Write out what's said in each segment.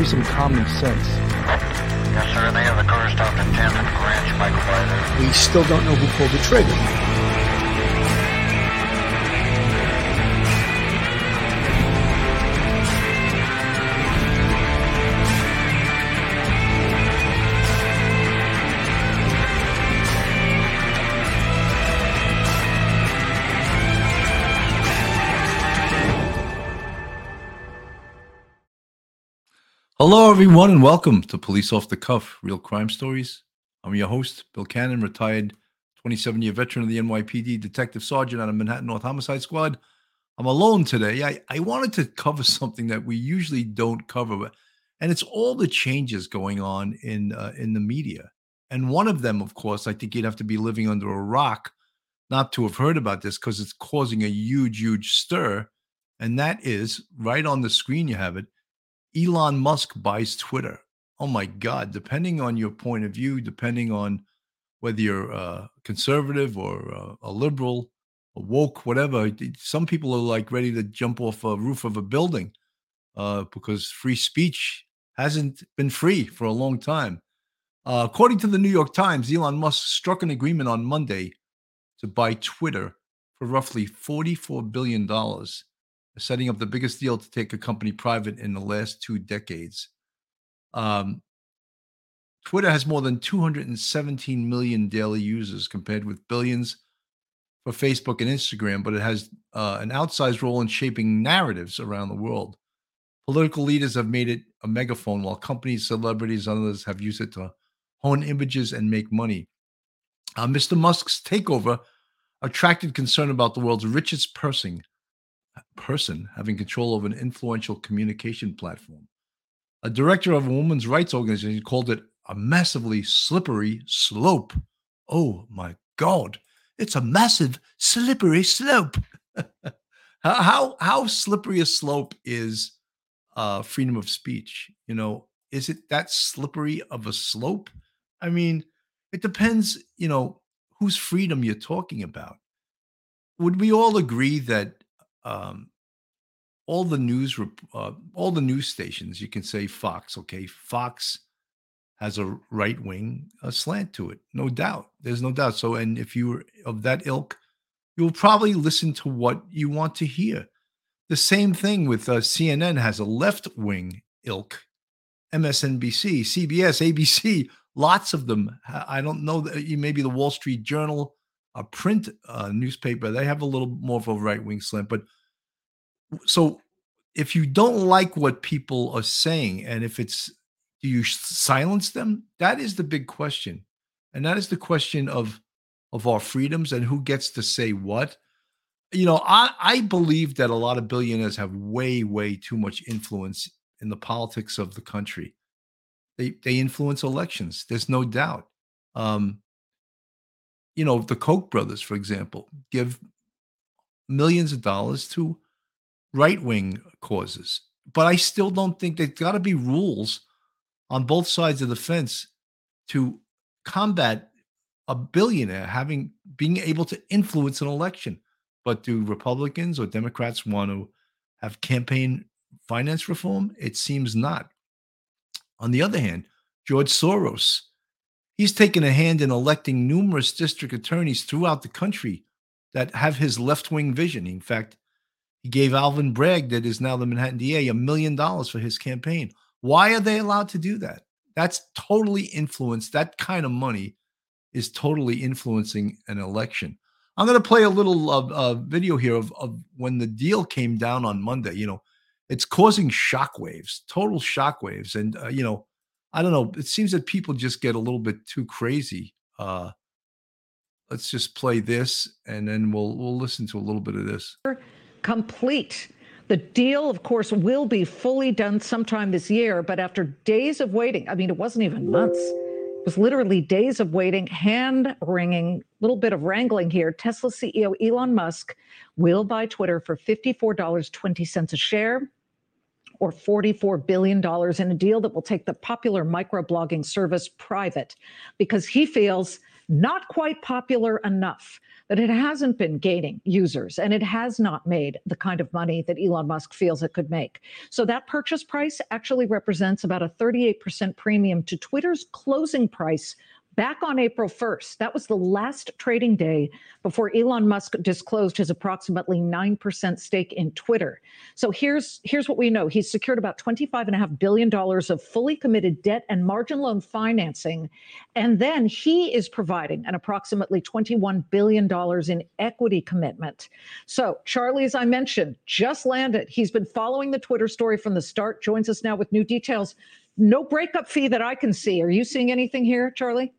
Be some common sense. Yes, sir. They have the car stopped at 10th and Ranch, Michael. We still don't know who pulled the trigger. Hello, everyone, and welcome to Police Off the Cuff Real Crime Stories. I'm your host, Bill Cannon, retired 27 year veteran of the NYPD, Detective Sergeant out of Manhattan North Homicide Squad. I'm alone today. I, I wanted to cover something that we usually don't cover, and it's all the changes going on in uh, in the media. And one of them, of course, I think you'd have to be living under a rock not to have heard about this because it's causing a huge, huge stir. And that is right on the screen, you have it Elon Musk buys Twitter. Oh my God. Depending on your point of view, depending on whether you're uh, conservative or uh, a liberal, a woke, whatever, some people are like ready to jump off a roof of a building uh, because free speech hasn't been free for a long time. Uh, according to the New York Times, Elon Musk struck an agreement on Monday to buy Twitter for roughly $44 billion setting up the biggest deal to take a company private in the last two decades. Um, Twitter has more than 217 million daily users compared with billions for Facebook and Instagram, but it has uh, an outsized role in shaping narratives around the world. Political leaders have made it a megaphone, while companies, celebrities, and others have used it to hone images and make money. Uh, Mr. Musk's takeover attracted concern about the world's richest person, person having control of an influential communication platform. A director of a women's rights organization called it a massively slippery slope. Oh my God, it's a massive slippery slope. how how slippery a slope is uh, freedom of speech? You know, is it that slippery of a slope? I mean, it depends. You know, whose freedom you're talking about. Would we all agree that um, all the news uh, all the news stations you can say fox okay fox has a right wing a slant to it no doubt there's no doubt so and if you're of that ilk you'll probably listen to what you want to hear. The same thing with uh, cnn has a left wing ilk msnbc cbs abc lots of them i don't know maybe the wall street journal a print uh, newspaper, they have a little more of a right wing slant. But so if you don't like what people are saying, and if it's do you silence them? That is the big question, and that is the question of of our freedoms and who gets to say what. You know, I I believe that a lot of billionaires have way way too much influence in the politics of the country. They they influence elections. There's no doubt. Um, you know, the Koch brothers, for example, give millions of dollars to right wing causes. But I still don't think there's got to be rules on both sides of the fence to combat a billionaire having being able to influence an election. But do Republicans or Democrats want to have campaign finance reform? It seems not. On the other hand, George Soros He's taken a hand in electing numerous district attorneys throughout the country that have his left wing vision. In fact, he gave Alvin Bragg, that is now the Manhattan DA, a million dollars for his campaign. Why are they allowed to do that? That's totally influenced. That kind of money is totally influencing an election. I'm going to play a little uh, uh, video here of, of when the deal came down on Monday. You know, it's causing shockwaves, total shockwaves. And, uh, you know, I don't know. It seems that people just get a little bit too crazy. Uh, let's just play this, and then we'll we'll listen to a little bit of this. Complete. The deal, of course, will be fully done sometime this year, but after days of waiting, I mean, it wasn't even months. It was literally days of waiting, hand wringing, little bit of wrangling here. Tesla CEO Elon Musk will buy Twitter for $54.20 a share or $44 billion in a deal that will take the popular microblogging service private because he feels not quite popular enough that it hasn't been gaining users and it has not made the kind of money that Elon Musk feels it could make. So that purchase price actually represents about a 38% premium to Twitter's closing price back on April 1st. That was the last trading day before Elon Musk disclosed his approximately 9% stake in Twitter. So here's here's what we know. He's secured about $25.5 billion of fully committed debt and margin loan financing. And then he is providing an approximately $21 billion in equity commitment. So Charlie, as I mentioned, just landed. He's been following the Twitter story from the start, joins us now with new details. No breakup fee that I can see. Are you seeing anything here, Charlie?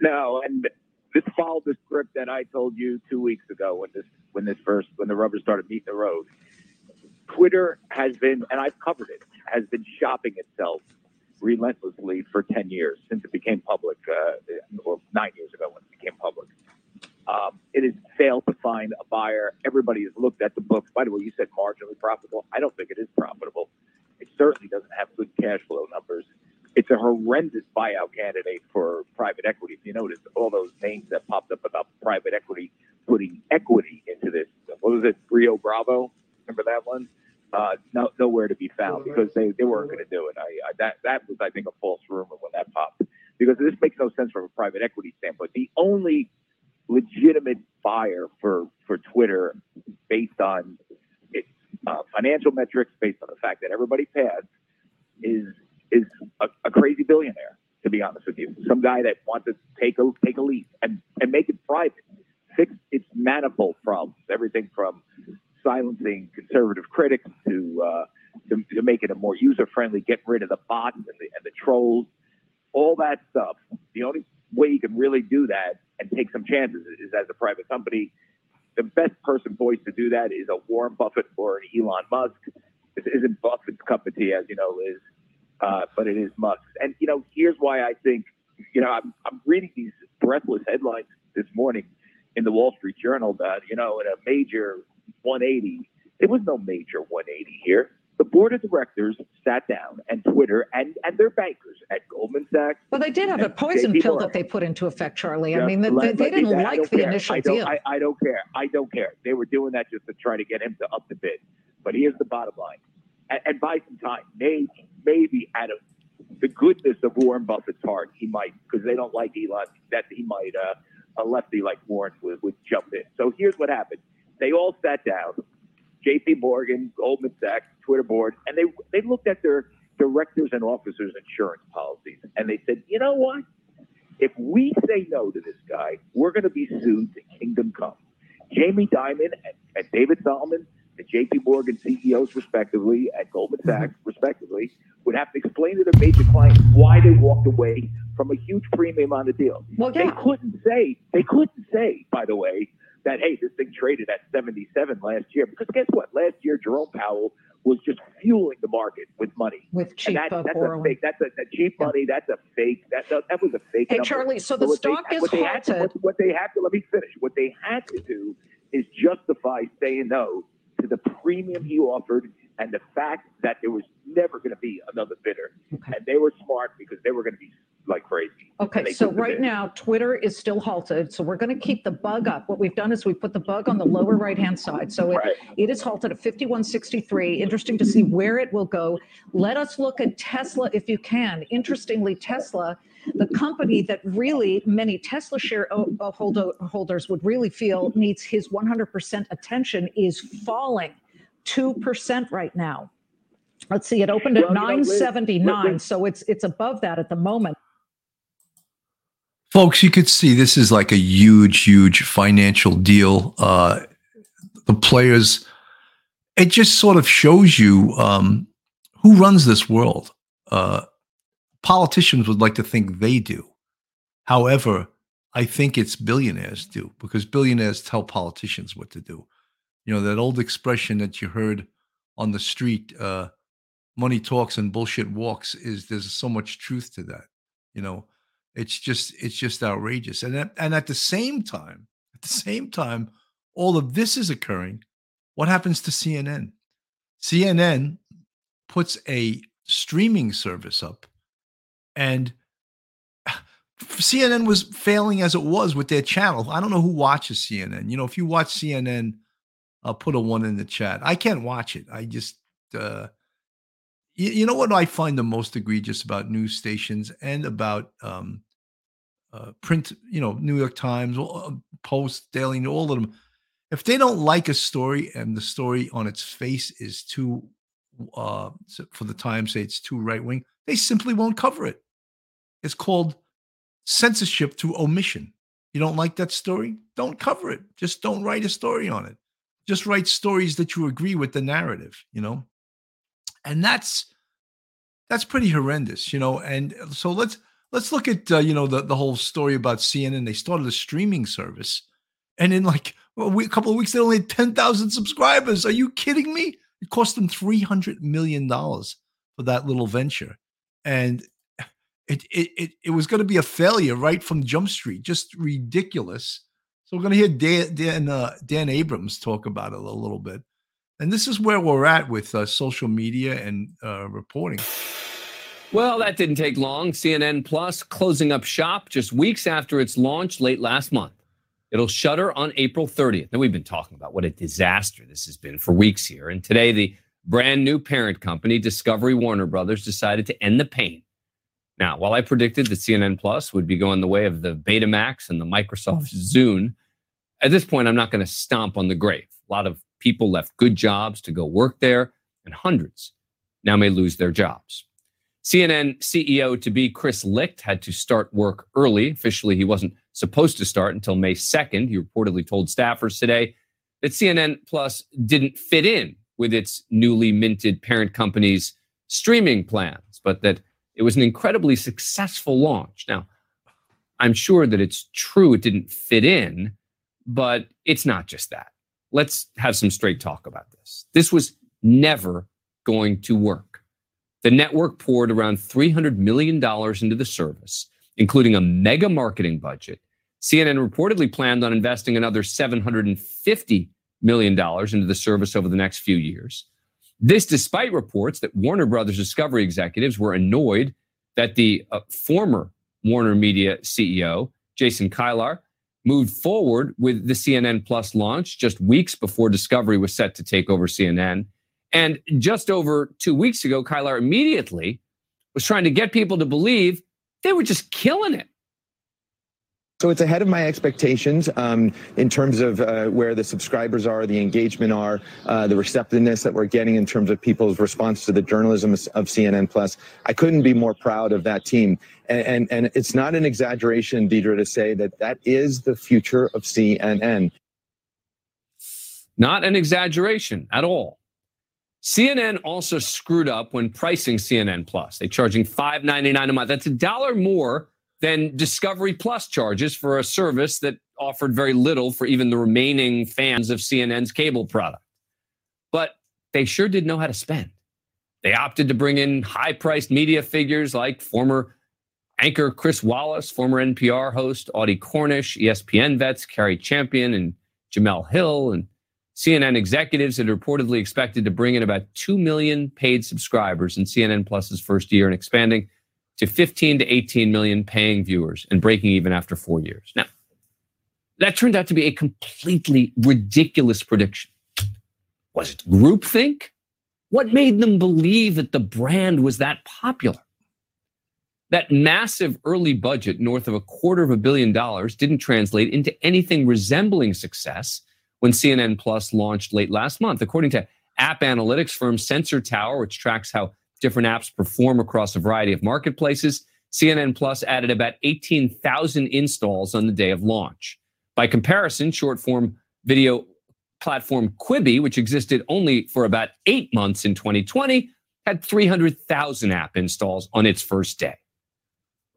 No, and this followed the script that I told you two weeks ago when this when this first when the rubber started meeting the road. Twitter has been, and I've covered it, has been shopping itself relentlessly for ten years since it became public, uh, or nine years ago when it became public. Um, it has failed to find a buyer. Everybody has looked at the books. By the way, you said marginally profitable. I don't think it is profitable. It certainly doesn't have good cash flow numbers it's a horrendous buyout candidate for private equity. If you notice all those names that popped up about private equity putting equity into this. What was it? Rio Bravo. Remember that one? Uh, no, nowhere to be found because they, they weren't going to do it. I, I, that that was I think a false rumor when that popped because this makes no sense from a private equity standpoint. The only legitimate buyer for for Twitter based on its uh, financial metrics, based on the fact that everybody pads, is is a, a crazy billionaire, to be honest with you. Some guy that wants to take a take a leap and, and make it private, fix its manifold problems, everything from silencing conservative critics to uh, to, to make it a more user friendly, get rid of the bots and the, and the trolls, all that stuff. The only way you can really do that and take some chances is as a private company. The best person poised to do that is a Warren Buffett or an Elon Musk. This isn't Buffett's cup of tea, as you know, Liz uh, but it is Musk. And you know, here's why I think, you know, I'm, I'm reading these breathless headlines this morning in the Wall Street Journal that you know, in a major 180, there was no major 180 here. The board of directors sat down and Twitter and, and their bankers at Goldman Sachs. Well, they did have a poison pill that they put into effect, Charlie. I mean, they, they, they didn't like the care. initial I deal. I, I don't care. I don't care. They were doing that just to try to get him to up the bid. But here's the bottom line and, and buy some time. Maybe, maybe out of the goodness of Warren Buffett's heart, he might, because they don't like Elon, that he might, uh, a lefty like Warren would, would jump in. So here's what happened. They all sat down, JP Morgan, Goldman Sachs, Twitter board, and they, they looked at their directors and officers insurance policies. And they said, you know what? If we say no to this guy, we're going to be sued to kingdom come. Jamie Dimon and, and David Solomon the JP Morgan CEOs, respectively, at Goldman mm-hmm. Sachs, respectively, would have to explain to their major clients why they walked away from a huge premium on the deal. Well, yeah. They couldn't say, they couldn't say, by the way, that, hey, this thing traded at 77 last year. Because guess what? Last year, Jerome Powell was just fueling the market with money. With cheap that, that's borrowing. a fake. That's a, a cheap yeah. money. That's a fake. That that was a fake. Hey, number. Charlie. So the so stock they, is what. Had to, what, what they had to let me finish. What they had to do is justify saying no to the premium he offered and the fact that there was never going to be another bidder. Okay. And they were smart because they were going to be like crazy. Okay, so right now, Twitter is still halted, so we're going to keep the bug up. What we've done is we put the bug on the lower right-hand side, so it, Right. it is halted at 5163. Interesting to see where it will go. Let us look at Tesla if you can. Interestingly, Tesla, the company that really many Tesla share o- o- holders would really feel needs his 100% attention, is falling 2% right now. Let's see, it opened at Well, you know, Liz, 979, so it's it's above that at the moment. Folks, you could see this is like a huge, huge financial deal. Uh, the players, it just sort of shows you um, who runs this world. Uh, politicians would like to think they do. However, I think it's billionaires do because billionaires tell politicians what to do. You know, that old expression that you heard on the street, uh, money talks and bullshit walks, is there's so much truth to that. You know, it's just it's just outrageous. And at, and at the same time, at the same time, all of this is occurring. What happens to CNN? CNN puts a streaming service up, and CNN was failing as it was with their channel. I don't know who watches CNN. You know, if you watch CNN, I'll put a one in the chat. I can't watch it. I just, uh, you, you know what I find the most egregious about news stations and about um, uh, print, you know, New York Times, uh, Post, Daily, all of them. If they don't like a story and the story on its face is too, uh, for the Times, say it's too right wing, they simply won't cover it. It's called censorship through omission. You don't like that story? Don't cover it. Just don't write a story on it. Just write stories that you agree with the narrative, you know? And that's that's pretty horrendous, you know. And so let's let's look at uh, you know the the whole story about CNN. They started a streaming service, and in like a, week, a couple of weeks, they only had ten thousand subscribers. Are you kidding me? It cost them three hundred million dollars for that little venture, and it it it, it was going to be a failure right from Jump Street. Just ridiculous. So we're going to hear Dan Dan, uh, Dan Abrams talk about it a little bit. And this is where we're at with uh, social media and uh, reporting. Well, that didn't take long. CNN Plus closing up shop just weeks after its launch late last month. It'll shutter on April 30th. Now, we've been talking about what a disaster this has been for weeks here. And today, the brand new parent company, Discovery Warner Brothers, decided to end the pain. Now, while I predicted that CNN Plus would be going the way of the Betamax and the Microsoft Zune, at this point, I'm not going to stomp on the grave. A lot of people left good jobs to go work there, and hundreds now may lose their jobs. CNN CEO to be Chris Licht had to start work early. Officially, he wasn't supposed to start until May 2nd. He reportedly told staffers today that CNN Plus didn't fit in with its newly minted parent company's streaming plans, but that it was an incredibly successful launch. Now, I'm sure that it's true it didn't fit in, but it's not just that let's have some straight talk about this. This was never going to work. The network poured around $300 million into the service, including a mega marketing budget. CNN reportedly planned on investing another $750 million into the service over the next few years. This, despite reports that Warner Brothers Discovery executives were annoyed that the uh, former Warner Media CEO, Jason Kilar, moved forward with the CNN Plus launch just weeks before Discovery was set to take over CNN. And just over two weeks ago, Kilar immediately was trying to get people to believe they were just killing it. So it's ahead of my expectations um, in terms of uh, where the subscribers are, the engagement are, uh, the receptiveness that we're getting in terms of people's response to the journalism of CNN Plus. I couldn't be more proud of that team. And, and, and it's not an exaggeration, Deidre, to say that that is the future of CNN. Not an exaggeration at all. CNN also screwed up when pricing CNN Plus. They're charging $5.99 a month. That's a dollar more than Discovery Plus charges for a service that offered very little for even the remaining fans of CNN's cable product. But they sure did know how to spend. They opted to bring in high priced media figures like former anchor Chris Wallace, former NPR host Audie Cornish, ESPN vets Cari Champion and Jemele Hill, and CNN executives had reportedly expected to bring in about 2 million paid subscribers in CNN Plus's first year and expanding to 15 to 18 million paying viewers and breaking even after four years. Now, that turned out to be a completely ridiculous prediction. Was it groupthink? What made them believe that the brand was that popular? That massive early budget, north of a quarter of a billion dollars, didn't translate into anything resembling success when CNN Plus launched late last month. According to app analytics firm Sensor Tower, which tracks how different apps perform across a variety of marketplaces. CNN Plus added about 18,000 installs on the day of launch. By comparison, short form video platform Quibi, which existed only for about eight months in 2020, had 300,000 app installs on its first day.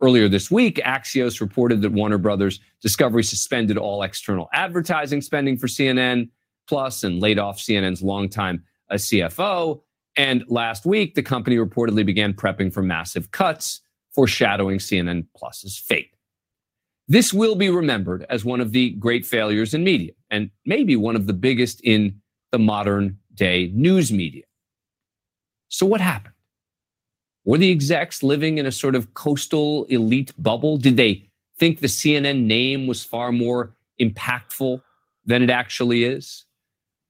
Earlier this week, Axios reported that Warner Brothers Discovery suspended all external advertising spending for CNN Plus and laid off CNN's longtime uh, CFO. And last week, the company reportedly began prepping for massive cuts, foreshadowing CNN Plus's fate. This will be remembered as one of the great failures in media, and maybe one of the biggest in the modern day news media. So, what happened? Were the execs living in a sort of coastal elite bubble? Did they think the CNN name was far more impactful than it actually is?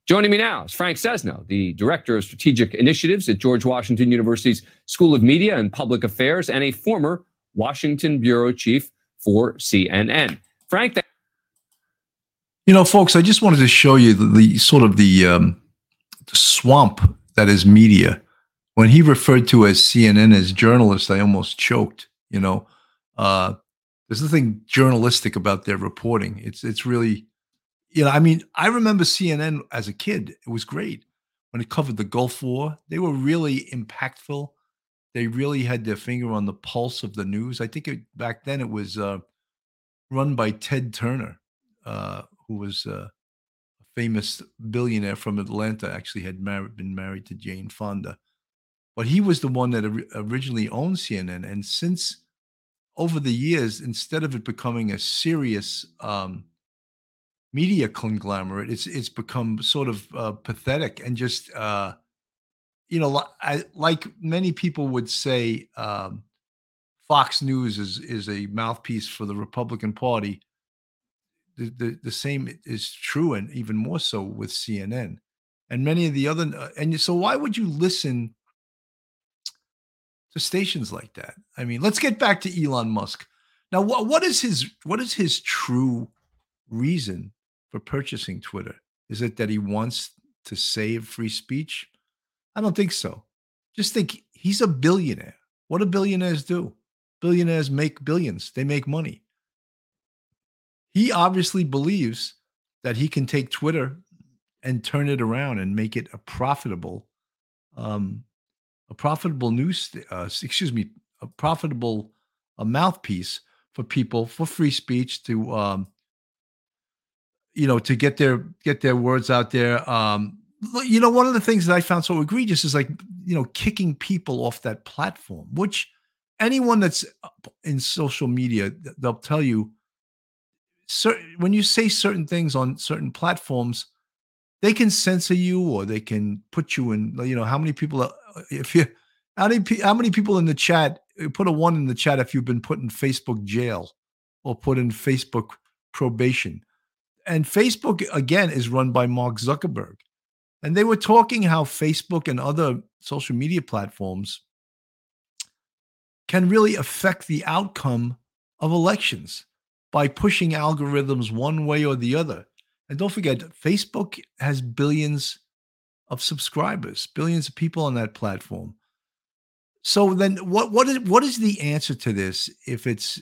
Joining me now is Frank Sesno, the Director of Strategic Initiatives at George Washington University's School of Media and Public Affairs and a former Washington Bureau Chief for CNN. Frank, You know, folks, I just wanted to show you the, the sort of the, um, the swamp that is media. When he referred to as CNN as journalists, I almost choked. You know, uh, there's nothing journalistic about their reporting. It's it's really, you know, I mean, I remember CNN as a kid. It was great when it covered the Gulf War. They were really impactful. They really had their finger on the pulse of the news. I think it, back then it was uh, run by Ted Turner, uh, who was uh, a famous billionaire from Atlanta. Actually, had been married to Jane Fonda, but he was the one that ori- originally owned CNN. And since over the years, instead of it becoming a serious um, media conglomerate, it's it's become sort of uh, pathetic and just uh, you know, I, like many people would say, um, Fox News is is a mouthpiece for the Republican Party. The, the the same is true, and even more so with CNN and many of the other. uh, And so, why would you listen to stations like that? I mean, let's get back to Elon Musk. Now, what what is his what is his true reason for purchasing Twitter? Is it that he wants to save free speech? I don't think so. Just think he's a billionaire. What do billionaires do? Billionaires make billions, they make money. He obviously believes that he can take Twitter and turn it around and make it a profitable, um, a profitable news, uh, excuse me, a profitable a mouthpiece for people for free speech to, um, you know, to get their get their words out there. Um, you know, one of the things that I found so egregious is like, you know, kicking people off that platform, which anyone that's in social media, they'll tell you, cer- when you say certain things on certain platforms, they can censor you or they can put you in, you know, how many people, are, if you, how many, how many people in the chat, uh, put a one in the chat if you've been put in Facebook jail or put in Facebook probation. And Facebook, again, is run by Mark Zuckerberg. And they were talking how Facebook and other social media platforms can really affect the outcome of elections by pushing algorithms one way or the other. And don't forget, Facebook has billions of subscribers, billions of people on that platform. So then what what is what is the answer to this if it's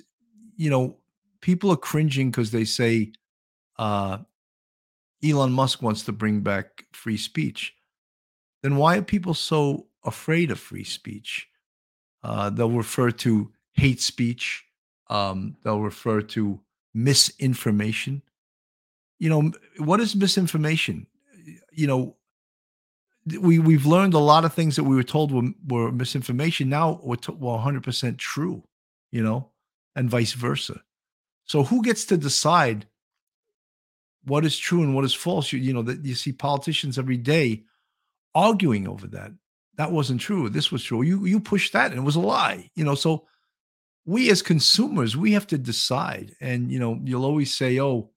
you know people are cringing because they say uh Elon Musk wants to bring back free speech, then why are people so afraid of free speech? Uh, they'll refer to hate speech. Um, they'll refer to misinformation. You know, what is misinformation? You know, we we've learned a lot of things that we were told were, were misinformation. Now we're, to, 100% true. You know, and vice versa. So who gets to decide what is true and what is false? You, you know that you see politicians every day arguing over that. That wasn't true. This was true. You you pushed that and it was a lie. You know, so we as consumers, we have to decide. And you know, you'll always say, "Oh,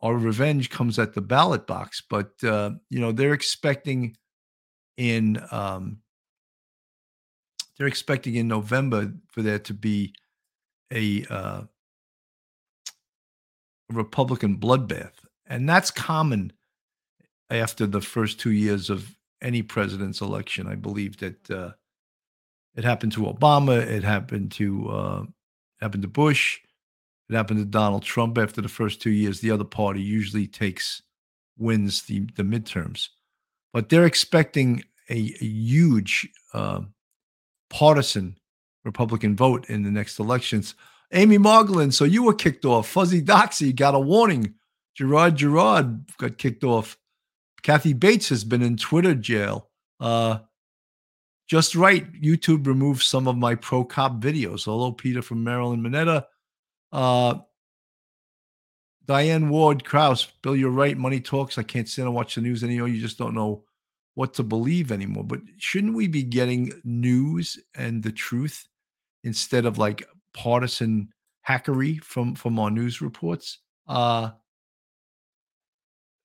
our revenge comes at the ballot box," but uh, you know, they're expecting in um, they're expecting in November for there to be a uh, a Republican bloodbath, and that's common after the first two years of any president's election. I believe that uh, it happened to Obama, it happened to uh, happened to Bush, it happened to Donald Trump. After the first two years, the other party usually takes wins the the midterms, but they're expecting a, a huge uh, partisan Republican vote in the next elections. Amy Margolin, so you were kicked off. Fuzzy Doxy got a warning. Gerard Gerard got kicked off. Kathy Bates has been in Twitter jail. Uh, just right. YouTube removed some of my pro cop videos. Hello, Peter from Maryland, Minetta. Uh, Diane Ward Krause, Bill, you're right. Money talks. I can't sit and watch the news anymore. You just don't know what to believe anymore. But shouldn't we be getting news and the truth instead of like partisan hackery from from our news reports. Uh,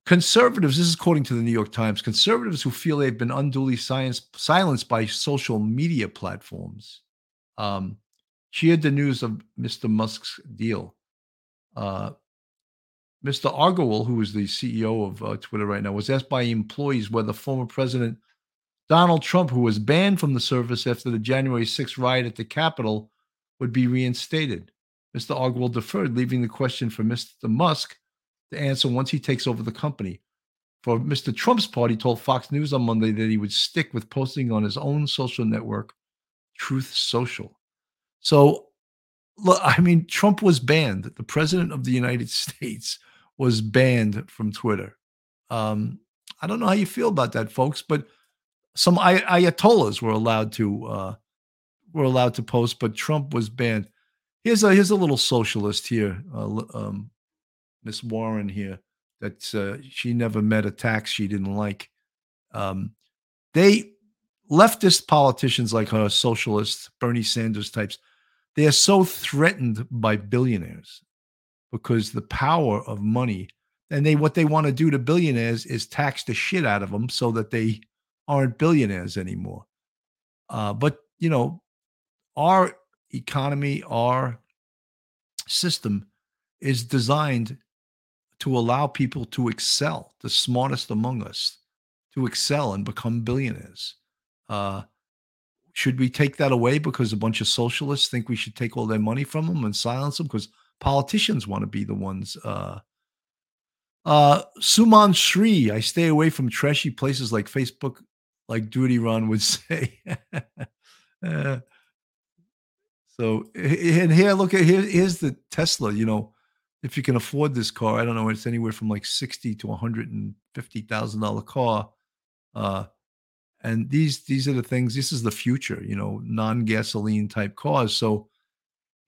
conservatives, this is according to the New York Times, conservatives who feel they've been unduly science, silenced by social media platforms um, cheered the news of Mr. Musk's deal. Uh, Mr. Agrawal, who is the CEO of uh, Twitter right now, was asked by employees whether former President Donald Trump, who was banned from the service after the January 6th riot at the Capitol, would be reinstated. Mr. Agrawal deferred, leaving the question for Mr. Musk to answer once he takes over the company. For Mr. Trump's part, he told Fox News on Monday that he would stick with posting on his own social network, Truth Social. So, look, I mean, Trump was banned. The president of the United States was banned from Twitter. Um, I don't know how you feel about that, folks, but some ay- ayatollahs were allowed to uh, were allowed to post, but Trump was banned. Here's a here's a little socialist here, uh, um, Miss Warren here. That uh, she never met a tax she didn't like. Um, they leftist politicians like her, socialists, Bernie Sanders types, they are so threatened by billionaires because the power of money and they what they want to do to billionaires is tax the shit out of them so that they aren't billionaires anymore. Uh, but you know, our economy, our system is designed to allow people to excel, the smartest among us, to excel and become billionaires. Uh, should we take that away because a bunch of socialists think we should take all their money from them and silence them? Because politicians want to be the ones. Uh, uh, Suman Shri, I stay away from trashy places like Facebook, like Duty Ron would say. uh, so, and here, look at here, here's the Tesla. You know, if you can afford this car, I don't know, it's anywhere from like sixty to one hundred and fifty thousand dollar car. Uh, and these these are the things. This is the future. You know, non gasoline type cars. So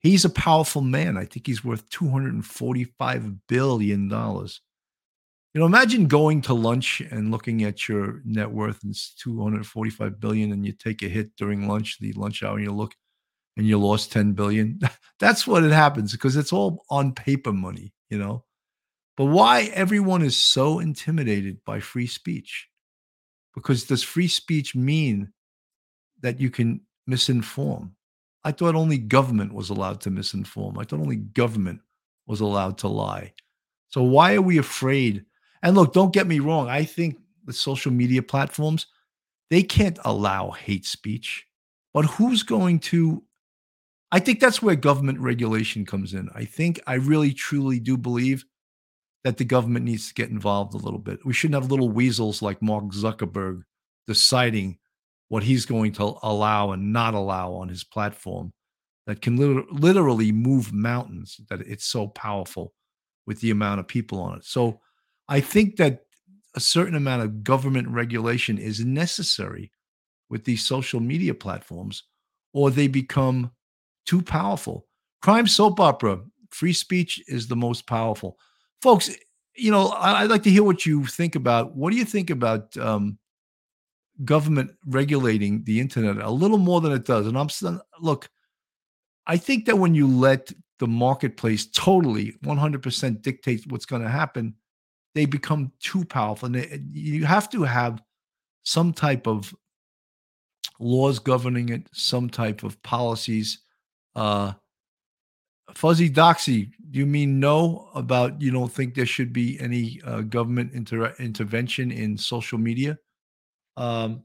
he's a powerful man. I think he's worth two hundred and forty five billion dollars. You know, imagine going to lunch and looking at your net worth and it's 245 billion and you take a hit during lunch, the lunch hour, and you look and you lost 10 billion. That's what it happens because it's all on paper money, you know. But why everyone is so intimidated by free speech? Because does free speech mean that you can misinform? I thought only government was allowed to misinform. I thought only government was allowed to lie. So why are we afraid and look, don't get me wrong. I think the social media platforms, they can't allow hate speech. But who's going to? I think that's where government regulation comes in. I think I really truly do believe that the government needs to get involved a little bit. We shouldn't have little weasels like Mark Zuckerberg deciding what he's going to allow and not allow on his platform that can literally move mountains, that it's so powerful with the amount of people on it. So I think that a certain amount of government regulation is necessary with these social media platforms, or they become too powerful. Crime soap opera, free speech is the most powerful. Folks, you know, I'd like to hear what you think about. What do you think about um, government regulating the internet a little more than it does? And I'm look, I think that when you let the marketplace totally 100% dictate what's going to happen, they become too powerful. And they, you have to have some type of laws governing it, some type of policies. Uh, Fuzzy Doxy, do you mean no about you don't think there should be any uh, government inter- intervention in social media? Um,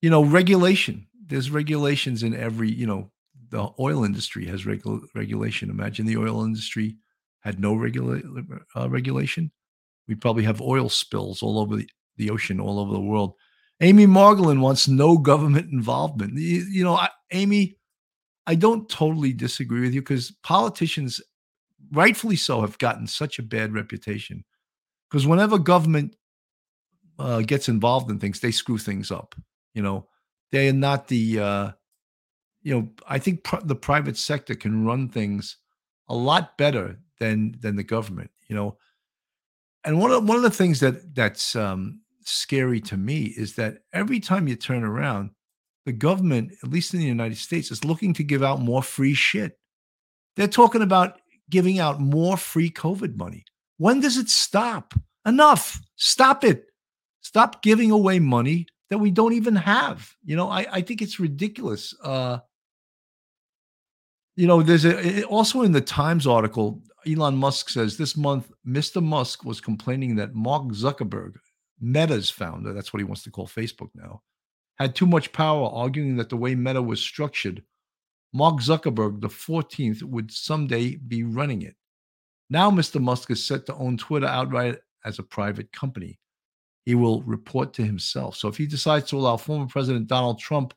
you know, regulation. There's regulations in every, you know, the oil industry has regu- regulation. Imagine the oil industry had no regula- uh, regulation, we'd probably have oil spills all over the, the ocean, all over the world. Amy Margolin wants no government involvement. You, you know, I, Amy, I don't totally disagree with you because politicians, rightfully so, have gotten such a bad reputation. Because whenever government uh, gets involved in things, they screw things up. You know, they are not the, uh, you know, I think pr- the private sector can run things a lot better than than the government you know and one of one of the things that that's um, scary to me is that every time you turn around the government at least in the united states is looking to give out more free shit They're talking about giving out more free COVID money. When does it stop? Enough. Stop it. Stop giving away money that we don't even have. You know, I, I think it's ridiculous. Uh, you know, there's a also in the Times article, Elon Musk says this month, Mr. Musk was complaining that Mark Zuckerberg, Meta's founder, that's what he wants to call Facebook now, had too much power, arguing that the way Meta was structured, Mark Zuckerberg, the 14th, would someday be running it. Now, Mr. Musk is set to own Twitter outright as a private company. He will report to himself. So if he decides to allow former President Donald Trump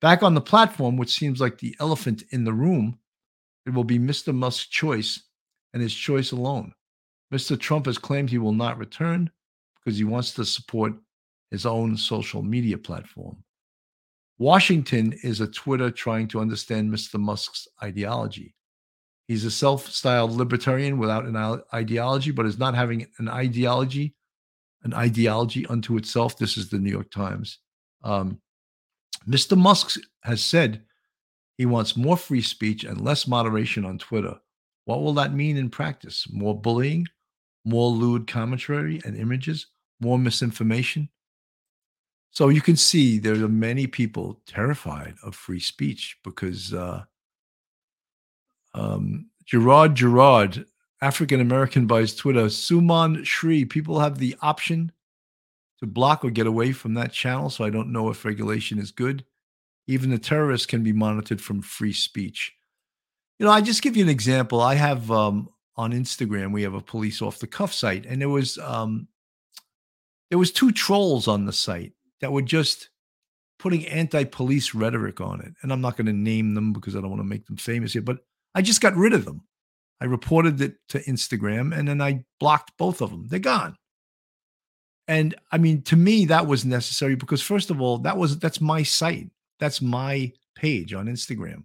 back on the platform, which seems like the elephant in the room, it will be Mr. Musk's choice and his choice alone. Mr. Trump has claimed he will not return because he wants to support his own social media platform. Washington is a Twitter trying to understand Mr. Musk's ideology. He's a self styled libertarian without an ideology, but is not having an ideology, an ideology unto itself. This is the New York Times. Um, Mr. Musk has said he wants more free speech and less moderation on Twitter. What will that mean in practice? More bullying, more lewd commentary and images, more misinformation? So you can see there are many people terrified of free speech because uh, um, Gerard Gerard, African American by his Twitter, Suman Shri, people have the option to block or get away from that channel. So I don't know if regulation is good. Even the terrorists can be monitored from free speech. You know, I just give you an example. I have um, on Instagram, we have a police off the cuff site, and there was um, there was two trolls on the site that were just putting anti-police rhetoric on it. And I'm not going to name them because I don't want to make them famous here, but I just got rid of them. I reported it to Instagram and then I blocked both of them. They're gone. And I mean, to me, that was necessary because first of all, that was that's my site. That's my page on Instagram.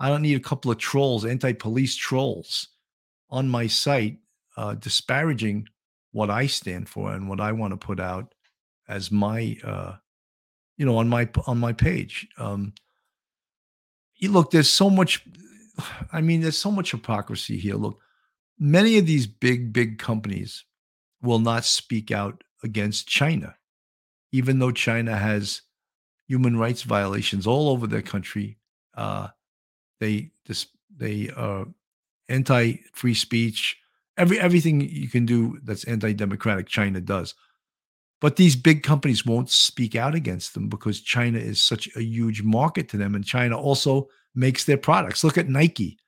I don't need a couple of trolls, anti-police trolls on my site uh, disparaging what I stand for and what I want to put out as my uh, you know on my on my page. Um, look, there's so much. I mean, there's so much hypocrisy here. Look, many of these big big companies will not speak out against China, even though China has human rights violations all over their country. Uh, they they are anti free speech. Every everything you can do that's anti democratic, China does. But these big companies won't speak out against them because China is such a huge market to them, and China also makes their products. Look at Nike.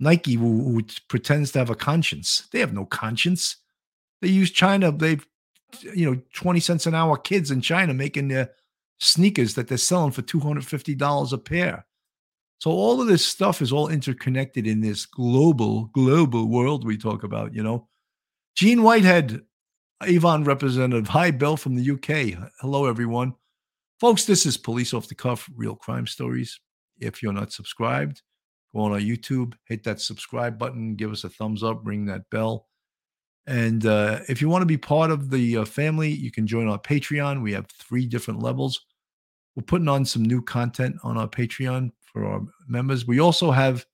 Nike, who, who pretends to have a conscience, they have no conscience. They use China. They've you know, 20 cents an hour kids in China making their sneakers that they're selling for $250 a pair. So all of this stuff is all interconnected in this global, global world we talk about, you know. Gene Whitehead, Avon representative. Hi, Bill from the UK. Hello, everyone. Folks, this is Police Off the Cuff, Real Crime Stories. If you're not subscribed, go on our YouTube, hit that subscribe button, give us a thumbs up, ring that bell. And uh, if you want to be part of the uh, family, you can join our Patreon. We have three different levels. We're putting on some new content on our Patreon for our members. We also have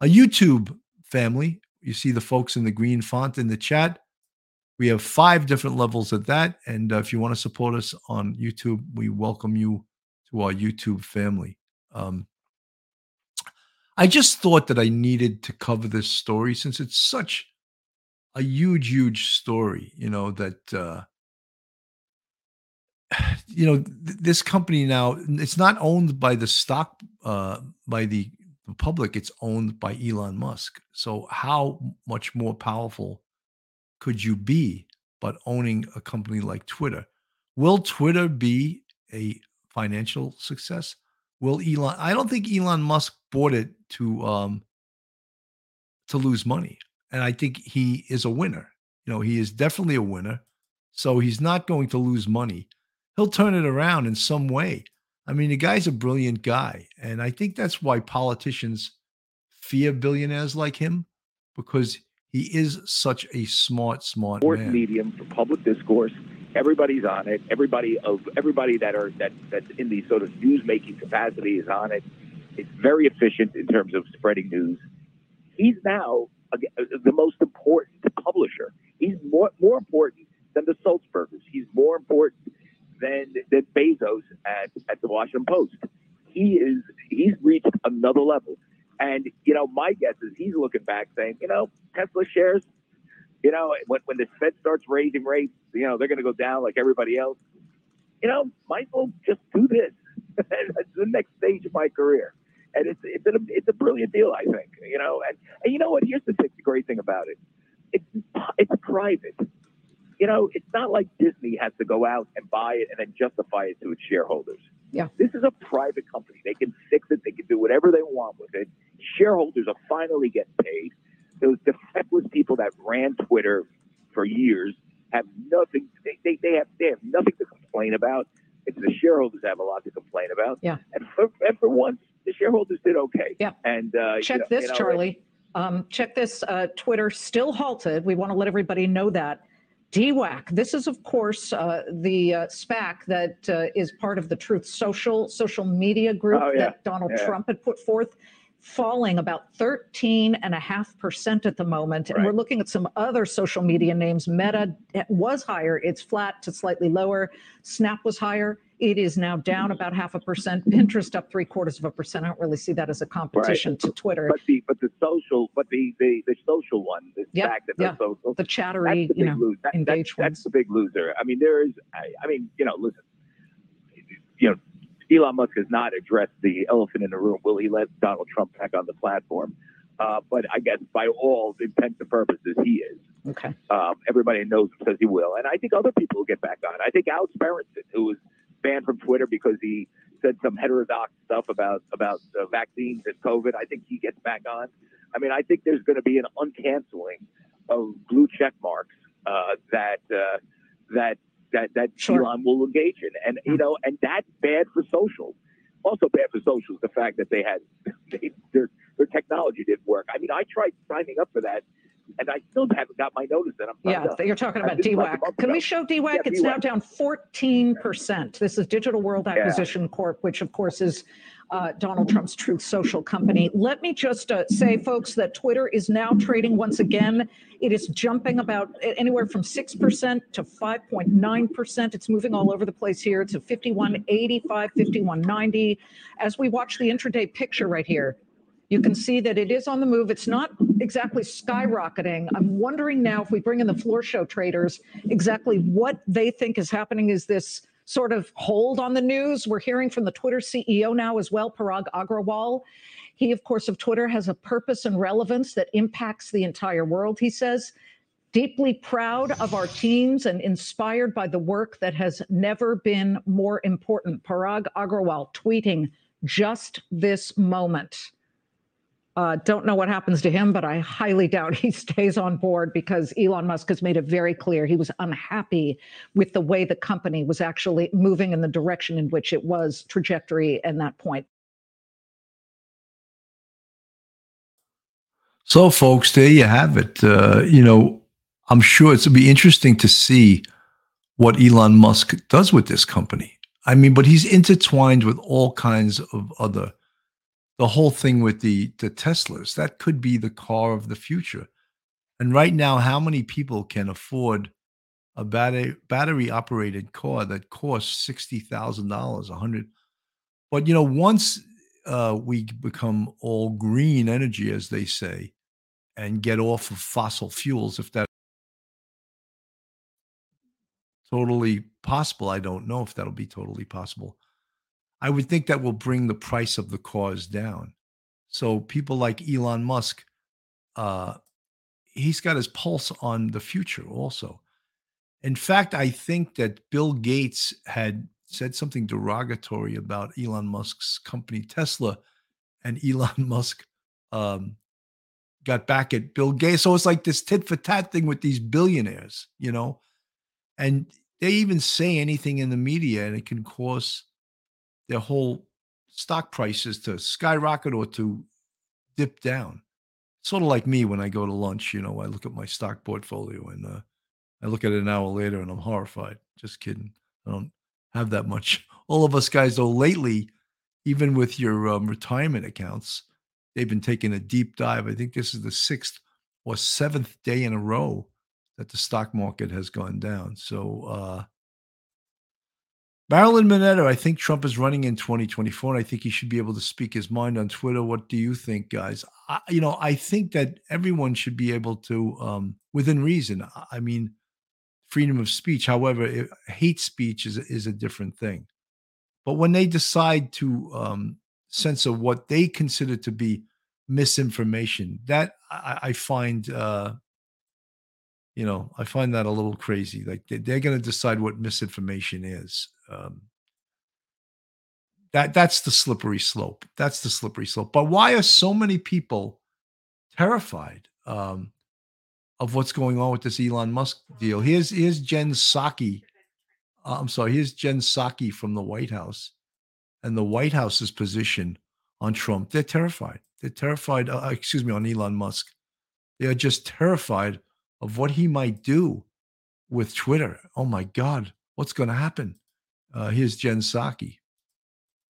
a YouTube family. You see the folks in the green font in the chat. We have five different levels of that. And uh, if you want to support us on YouTube, we welcome you to our YouTube family. Um, I just thought that I needed to cover this story since it's such a huge, huge story, you know, that, uh, you know, th- this company now, it's not owned by the stock, uh, by the public, it's owned by Elon Musk. So, how much more powerful could you be but owning a company like Twitter? Will Twitter be a financial success? Will Elon? I don't think Elon Musk bought it to um, to lose money and I think he is a winner. You know, he is definitely a winner. So he's not going to lose money. He'll turn it around in some way. I mean, the guy's a brilliant guy. And I think that's why politicians fear billionaires like him because he is such a smart, smart Sport man. medium for public discourse. Everybody's on it. Everybody of everybody that are that that's in the sort of news making capacity is on it. It's very efficient in terms of spreading news he's now uh, the most important publisher. He's more more important than the Sulzbergers. He's more important than than Bezos at, at the Washington Post. He is he's reached another level. And you know, my guess is he's looking back saying, you know, Tesla shares, you know, when when the Fed starts raising rates, you know, they're going to go down like everybody else. You know, might well just do this. That's the next stage of my career, and it's it's a it's a brilliant deal, I think. You know, and and you know what? Here's the, the great thing about it. It's it's private. You know, it's not like Disney has to go out and buy it and then justify it to its shareholders. Yeah. This is a private company. They can fix it. They can do whatever they want with it. Shareholders are finally getting paid. Those defectless people that ran Twitter for years have nothing. They, they, they have they have nothing to complain about. It's the shareholders have a lot to complain about. Yeah. And for, and for once, the shareholders did okay. Yeah. And uh, you Check know- this, you know, Charlie. Um, check this. Uh, Twitter still halted. We want to let everybody know that. DWAC. This is, of course, uh, the uh, SPAC that uh, is part of the Truth Social social media group Oh, yeah. that Donald Yeah. Trump had put forth, falling about 13.5% at the moment. And we're looking at some other social media names. Meta was higher. It's flat to slightly lower. Snap was higher. It is now down about half a percent. Pinterest up three quarters of a percent. I don't really see that as a competition to Twitter. But the but the social but the the, the social one, the Yeah, fact that yeah. the social the chattery, the you know. That, engaged that's, that's the big loser. I mean, there is. I, I mean, you know, listen. You know, Elon Musk has not addressed the elephant in the room. Will he let Donald Trump back on the platform? Uh, but I guess by all intents and purposes, he is. Okay. Um, everybody knows him, says he will, and I think other people will get back on. I think Alex Berenson, who was banned from Twitter because he said some heterodox stuff about about uh, vaccines and COVID, I think he gets back on. I mean, I think there's going to be an uncanceling of blue check marks uh, that uh, that that that Sure. Elon will engage in, and you know, and that's bad for social. Also bad for social is the fact that they had they, their their technology didn't work. I mean, I tried signing up for that, and I still haven't got my notice that I'm Yeah, you're talking about a DWAC. Can we show DWAC? Yeah, It's now down 14%. This is Digital World Yeah. Acquisition Corp., which of course is uh, Donald Trump's Truth Social company. Let me just uh, say, folks, that Twitter is now trading once again. It is jumping about anywhere from 6% to 5.9%. It's moving all over the place here to 5185, 5190. As we watch the intraday picture right here, you can see that it is on the move. It's not exactly skyrocketing. I'm wondering now if we bring in the floor show traders, exactly what they think is happening. Is this sort of hold on the news? We're hearing from the Twitter CEO now as well, Parag Agrawal. He, of course, of Twitter has a purpose and relevance that impacts the entire world, he says. Deeply proud of our teams and inspired by the work that has never been more important. Parag Agrawal tweeting just this moment. Uh, don't know what happens to him, but I highly doubt he stays on board because Elon Musk has made it very clear he was unhappy with the way the company was actually moving in the direction in which it was trajectory and that point. So, folks, there you have it. Uh, you know, I'm sure it's will be interesting to see what Elon Musk does with this company. I mean, but he's intertwined with all kinds of other. The whole thing with the the Teslas that could be the car of the future. And right now, how many people can afford a battery battery operated car that costs sixty thousand dollars, a hundred? But you know, once uh, we become all green energy, as they say, and get off of fossil fuels, if that totally possible, I don't know if that'll be totally possible. I would think that will bring the price of the cars down. So people like Elon Musk, uh, he's got his pulse on the future also. In fact, I think that Bill Gates had said something derogatory about Elon Musk's company Tesla, and Elon Musk um, got back at Bill Gates. So it's like this tit for tat thing with these billionaires, you know, and they even say anything in the media, and it can cause their whole stock prices to skyrocket or to dip down. Sort of like me when I go to lunch, you know, I look at my stock portfolio and uh, I look at it an hour later and I'm horrified. Just kidding. I don't have that much. All of us guys, though, lately, even with your um, retirement accounts, they've been taking a deep dive. I think this is the sixth or seventh day in a row that the stock market has gone down. So, uh, Marilyn Mineta, I think Trump is running in 2024, and I think he should be able to speak his mind on Twitter. What do you think, guys? I, you know, I think that everyone should be able to, um, within reason. I mean, freedom of speech. However, it, hate speech is is a different thing. But when they decide to um, censor what they consider to be misinformation, that I, I find, uh, you know, I find that a little crazy. Like they, they're going to decide what misinformation is. Um, that that's the slippery slope. That's the slippery slope. But why are so many people terrified? Um, of what's going on with this Elon Musk deal. Here's here's Jen Psaki. Uh, I'm sorry, here's Jen Psaki from the White House, and the White House's position on Trump. They're terrified. They're terrified. Uh, excuse me, on Elon Musk. They are just terrified of what he might do with Twitter. Oh my God, what's going to happen? Uh, here's Jen Psaki.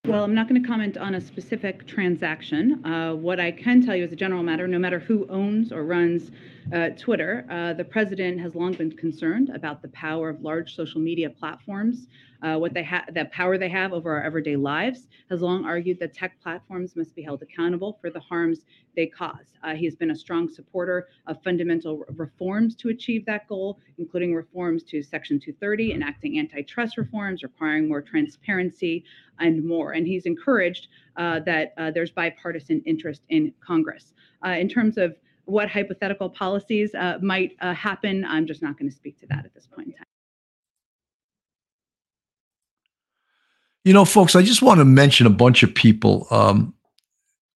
Well, I'm not going to comment on a specific transaction. Uh, what I can tell you as a general matter, no matter who owns or runs uh, Twitter, uh, the president has long been concerned about the power of large social media platforms uh, what they have, that power they have over our everyday lives, has long argued that tech platforms must be held accountable for the harms they cause. Uh, he has been a strong supporter of fundamental reforms to achieve that goal, including reforms to Section 230, enacting antitrust reforms, requiring more transparency, and more. And he's encouraged uh, that uh, there's bipartisan interest in Congress. Uh, in terms of what hypothetical policies uh, might uh, happen, I'm just not going to speak to that at this point in time. You know, folks, I just want to mention a bunch of people, um,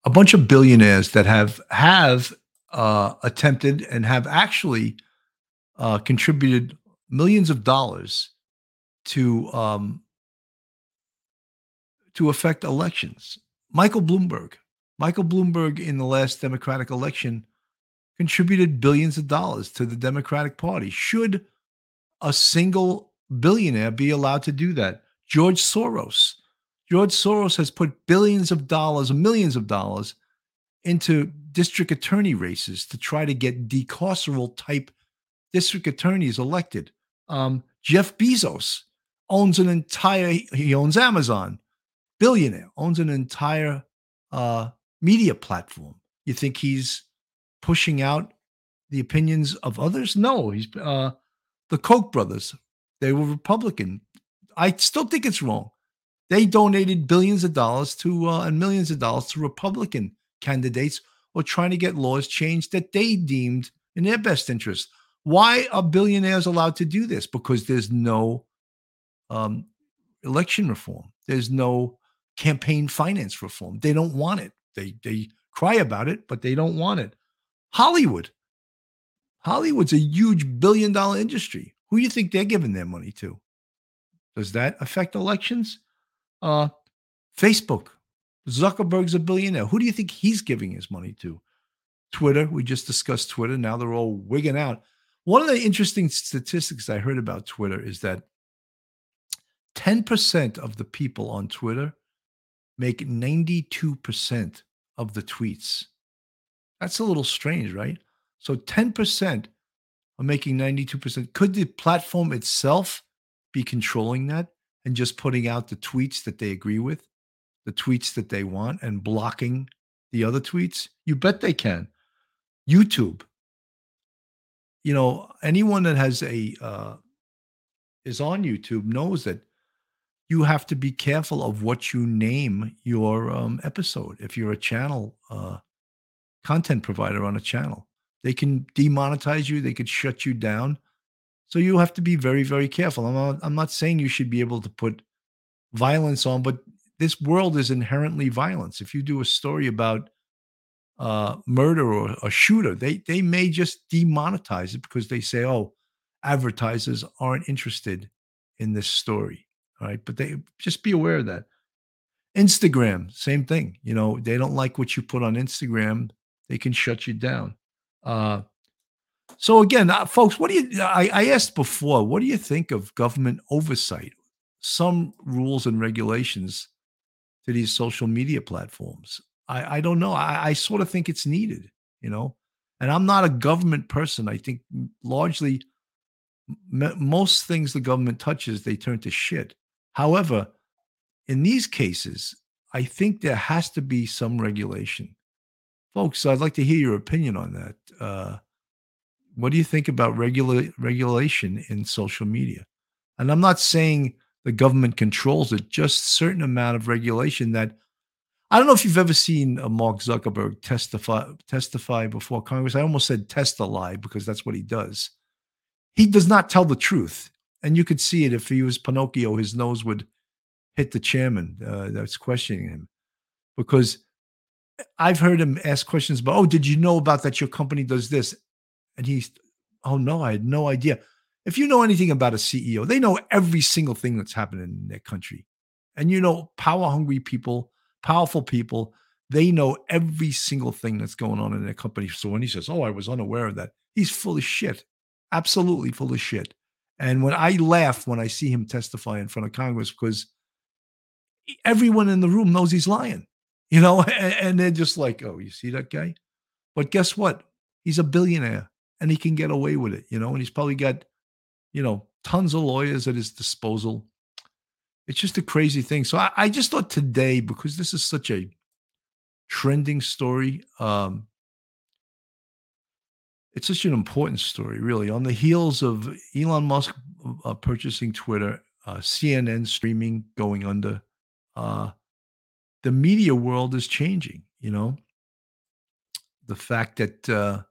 a bunch of billionaires that have have uh, attempted and have actually uh, contributed millions of dollars to um, to affect elections. Michael Bloomberg, Michael Bloomberg, in the last Democratic election, contributed billions of dollars to the Democratic Party. Should a single billionaire be allowed to do that? George Soros. George Soros has put billions of dollars, millions of dollars into district attorney races to try to get decarceral type district attorneys elected. Um, Jeff Bezos owns an entire, he owns Amazon, billionaire, owns an entire uh, media platform. You think he's pushing out the opinions of others? No, he's uh, the Koch brothers. They were Republican. I still think it's wrong. They donated billions of dollars to uh, and millions of dollars to Republican candidates or trying to get laws changed that they deemed in their best interest. Why are billionaires allowed to do this? Because there's no um, election reform. There's no campaign finance reform. They don't want it. They they cry about it, but they don't want it. Hollywood. Hollywood's a huge billion dollar industry. Who do you think they're giving their money to? Does that affect elections? Uh, Facebook. Zuckerberg's a billionaire. Who do you think he's giving his money to? Twitter. We just discussed Twitter. Now they're all wigging out. One of the interesting statistics I heard about Twitter is that 10% of the people on Twitter make 92% of the tweets. That's a little strange, right? So 10% are making 92%. Could the platform itself be controlling that and just putting out the tweets that they agree with, the tweets that they want, and blocking the other tweets? You bet they can. YouTube. You know, anyone that has a uh, is on YouTube knows that you have to be careful of what you name your um, episode. If you're a channel uh, content provider on a channel, they can demonetize you. They could shut you down. So you have to be very, very careful. I'm not, I'm not saying you should be able to put violence on, but this world is inherently violence. If you do a story about uh, murder or a shooter, they they may just demonetize it because they say, "Oh, advertisers aren't interested in this story." All right, but they just be aware of that. Instagram, same thing. You know, they don't like what you put on Instagram, they can shut you down. Uh, so again, uh, folks, what do you? I, I asked before, what do you think of government oversight? Some rules and regulations to these social media platforms. I, I don't know. I, I sort of think it's needed, you know. And I'm not a government person. I think largely m- most things the government touches, they turn to shit. However, in these cases, I think there has to be some regulation. Folks, I'd like to hear your opinion on that. Uh, what do you think about regula- regulation in social media? And I'm not saying the government controls it, just certain amount of regulation that I don't know if you've ever seen uh, Mark Zuckerberg testify testify before Congress. I almost said test a lie because that's what he does. He does not tell the truth, and you could see it if he was Pinocchio. His nose would hit the chairman uh, that's questioning him, because I've heard him ask questions about, "Oh, did you know about that? Your company does this," and he's, "Oh no, I had no idea." If you know anything about a CEO, they know every single thing that's happening in their country, and you know, power hungry people powerful people, they know every single thing that's going on in their company. So when he says, Oh, I was unaware of that, he's full of shit, absolutely full of shit. And when I laugh when I see him testify in front of Congress, because everyone in the room knows he's lying, you know, and, and they're just like, Oh, you see that guy? But guess what? He's a billionaire and he can get away with it, you know, and he's probably got, you know, tons of lawyers at his disposal it's just a crazy thing. So I, I just thought today, because this is such a trending story, um, it's such an important story, really. On the heels of Elon Musk uh, purchasing Twitter, uh, CNN streaming going under, uh, the media world is changing. You know, the fact that uh,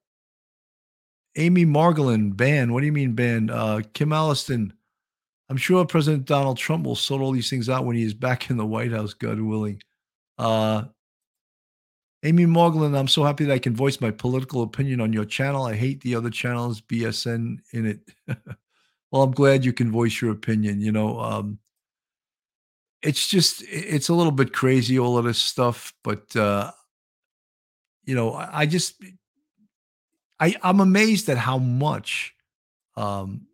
Amy Margolin banned. What do you mean banned? Uh, Kim Alliston. I'm sure President Donald Trump will sort all these things out when he is back in the White House, God willing. Uh, Amy Margolin, I'm so happy that I can voice my political opinion on your channel. I hate the other channels, BSN in it. well, I'm glad you can voice your opinion. You know, um, it's just, it's a little bit crazy, all of this stuff. But, uh, you know, I just, I, I'm amazed at how much um,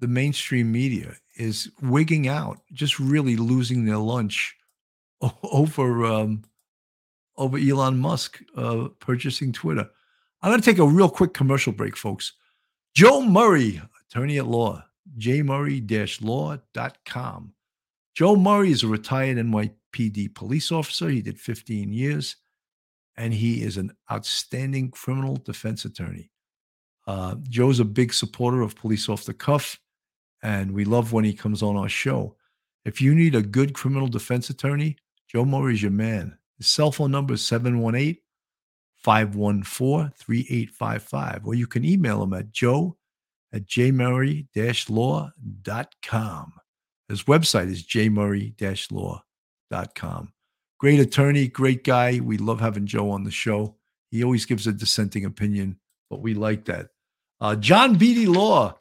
the mainstream media is wigging out, just really losing their lunch over um, over Elon Musk uh, purchasing Twitter. I'm going to take a real quick commercial break, folks. Joe Murray, attorney at law, jmurray-law.com. Joe Murray is a retired NYPD police officer. He did 15 years, and he is an outstanding criminal defense attorney. Uh, Joe's a big supporter of Police Off the Cuff and we love when he comes on our show. If you need a good criminal defense attorney, Joe Murray is your man. His cell phone number is 718 514 3855, or you can email him at joe at jmurray law.com. His website is jmurray law.com. Great attorney, great guy. We love having Joe on the show. He always gives a dissenting opinion, but we like that. Uh, John Beatty Law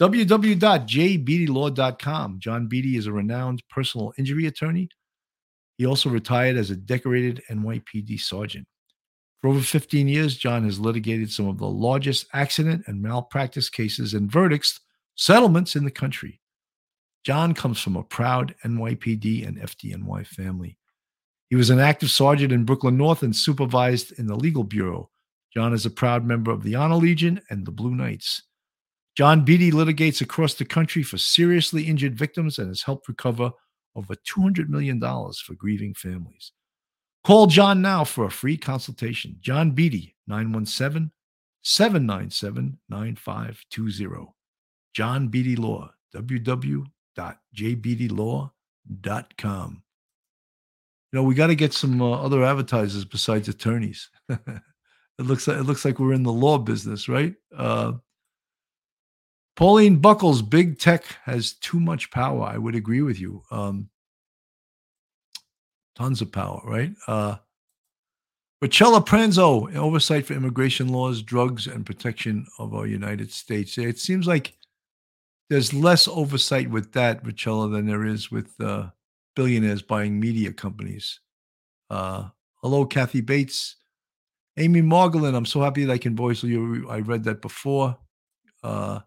www.jbeattylaw.com. John Beatty is a renowned personal injury attorney. He also retired as a decorated NYPD sergeant. For over 15 years, John has litigated some of the largest accident and malpractice cases and verdicts settlements in the country. John comes from a proud NYPD and FDNY family. He was an active sergeant in Brooklyn North and supervised in the legal bureau. John is a proud member of the Honor Legion and the Blue Knights. John Beatty litigates across the country for seriously injured victims and has helped recover over $200 million for grieving families. Call John now for a free consultation. John Beatty, 917 797 9520. John Beatty Law, www.jbeattylaw.com. You know, we got to get some uh, other advertisers besides attorneys. it looks like it looks like we're in the law business, right? Uh, Pauline Buckles, big tech has too much power. I would agree with you. Um, tons of power, right? Uh, Rochella Pranzo, oversight for immigration laws, drugs, and protection of our United States. It seems like there's less oversight with that, Rochella, than there is with uh, billionaires buying media companies. Uh, hello, Kathy Bates. Amy Margolin, I'm so happy that I can voice you. I read that before. Uh,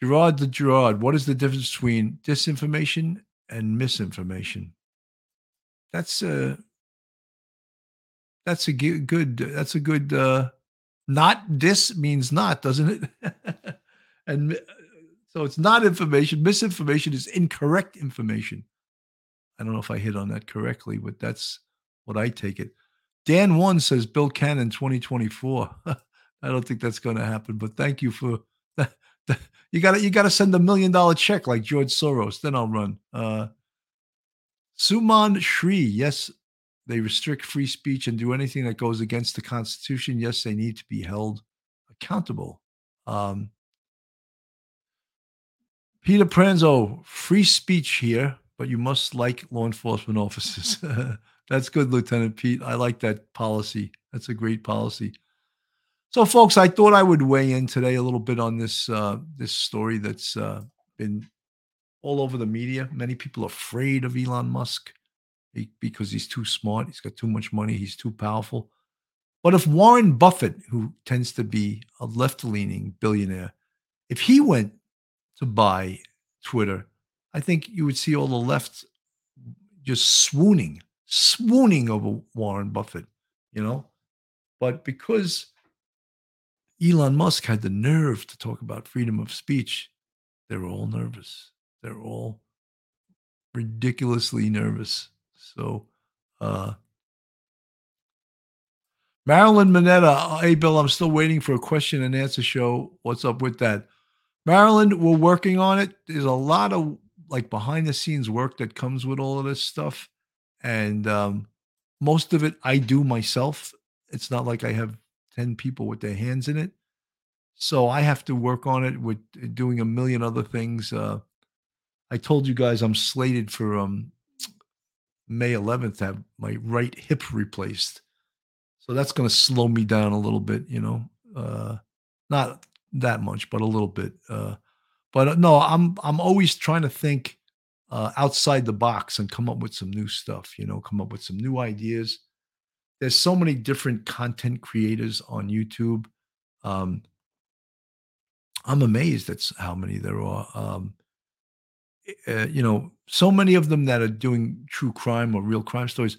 Gerard the Gerard, what is the difference between disinformation and misinformation? that's a that's a good that's a good uh not this means not doesn't it and so it's not information misinformation is incorrect information i don't know if i hit on that correctly but that's what i take it dan one says bill cannon 2024 i don't think that's going to happen but thank you for that. you got to you got to send a million dollar check like george soros then i'll run uh suman shri yes they restrict free speech and do anything that goes against the Constitution. Yes, they need to be held accountable. Um, Peter Pranzo, free speech here, but you must like law enforcement officers. That's good, Lieutenant Pete. I like that policy. That's a great policy. So, folks, I thought I would weigh in today a little bit on this uh, this story that's uh, been all over the media. Many people are afraid of Elon Musk because he's too smart, he's got too much money, he's too powerful. But if Warren Buffett, who tends to be a left leaning billionaire, if he went to buy Twitter, I think you would see all the left just swooning, swooning over Warren Buffett, you know? But because Elon Musk had the nerve to talk about freedom of speech, they're all nervous. They're all ridiculously nervous. So, uh, Marilyn Minetta, hey Bill, I'm still waiting for a question and answer show. What's up with that? Marilyn, we're working on it. There's a lot of like behind the scenes work that comes with all of this stuff. And um, most of it I do myself. It's not like I have 10 people with their hands in it. So I have to work on it with uh, doing a million other things. Uh, I told you guys I'm slated for um, May 11th to have my right hip replaced. So that's going to slow me down a little bit, you know. Uh, not that much, but a little bit. Uh, but uh, no, I'm I'm always trying to think uh, outside the box and come up with some new stuff. You know, come up with some new ideas. There's so many different content creators on YouTube. Um, I'm amazed at how many there are. Um, uh, you know, so many of them that are doing true crime or real crime stories.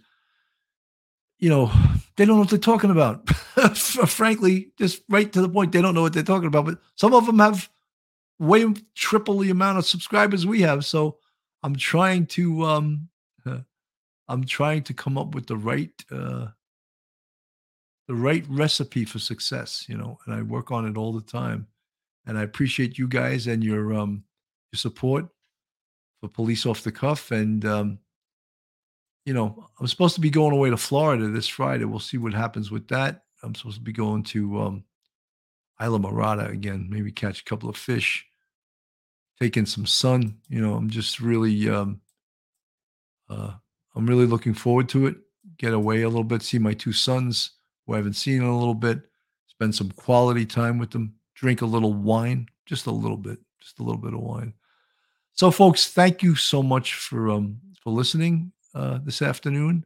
You know, they don't know what they're talking about. Frankly, just right to the point, they don't know what they're talking about. But some of them have way triple the amount of subscribers we have. So I'm trying to um I'm trying to come up with the right uh the right recipe for success, you know, and I work on it all the time. And I appreciate you guys and your um your support for police off the cuff. And um, you know, I'm supposed to be going away to Florida this Friday. We'll see what happens with that. I'm supposed to be going to um Islamorada again, maybe catch a couple of fish, take in some sun. You know, I'm just really um uh I'm really looking forward to it. Get away a little bit, see my two sons who I haven't seen in a little bit, spend some quality time with them, drink a little wine, just a little bit, just a little bit of wine. So, folks, thank you so much for um for listening uh, this afternoon.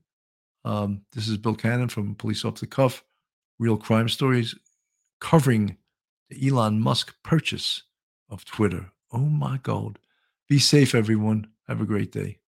Um, this is Bill Cannon from Police Off the Cuff, Real Crime Stories, covering the Elon Musk purchase of Twitter. Oh my God! Be safe, everyone. Have a great day.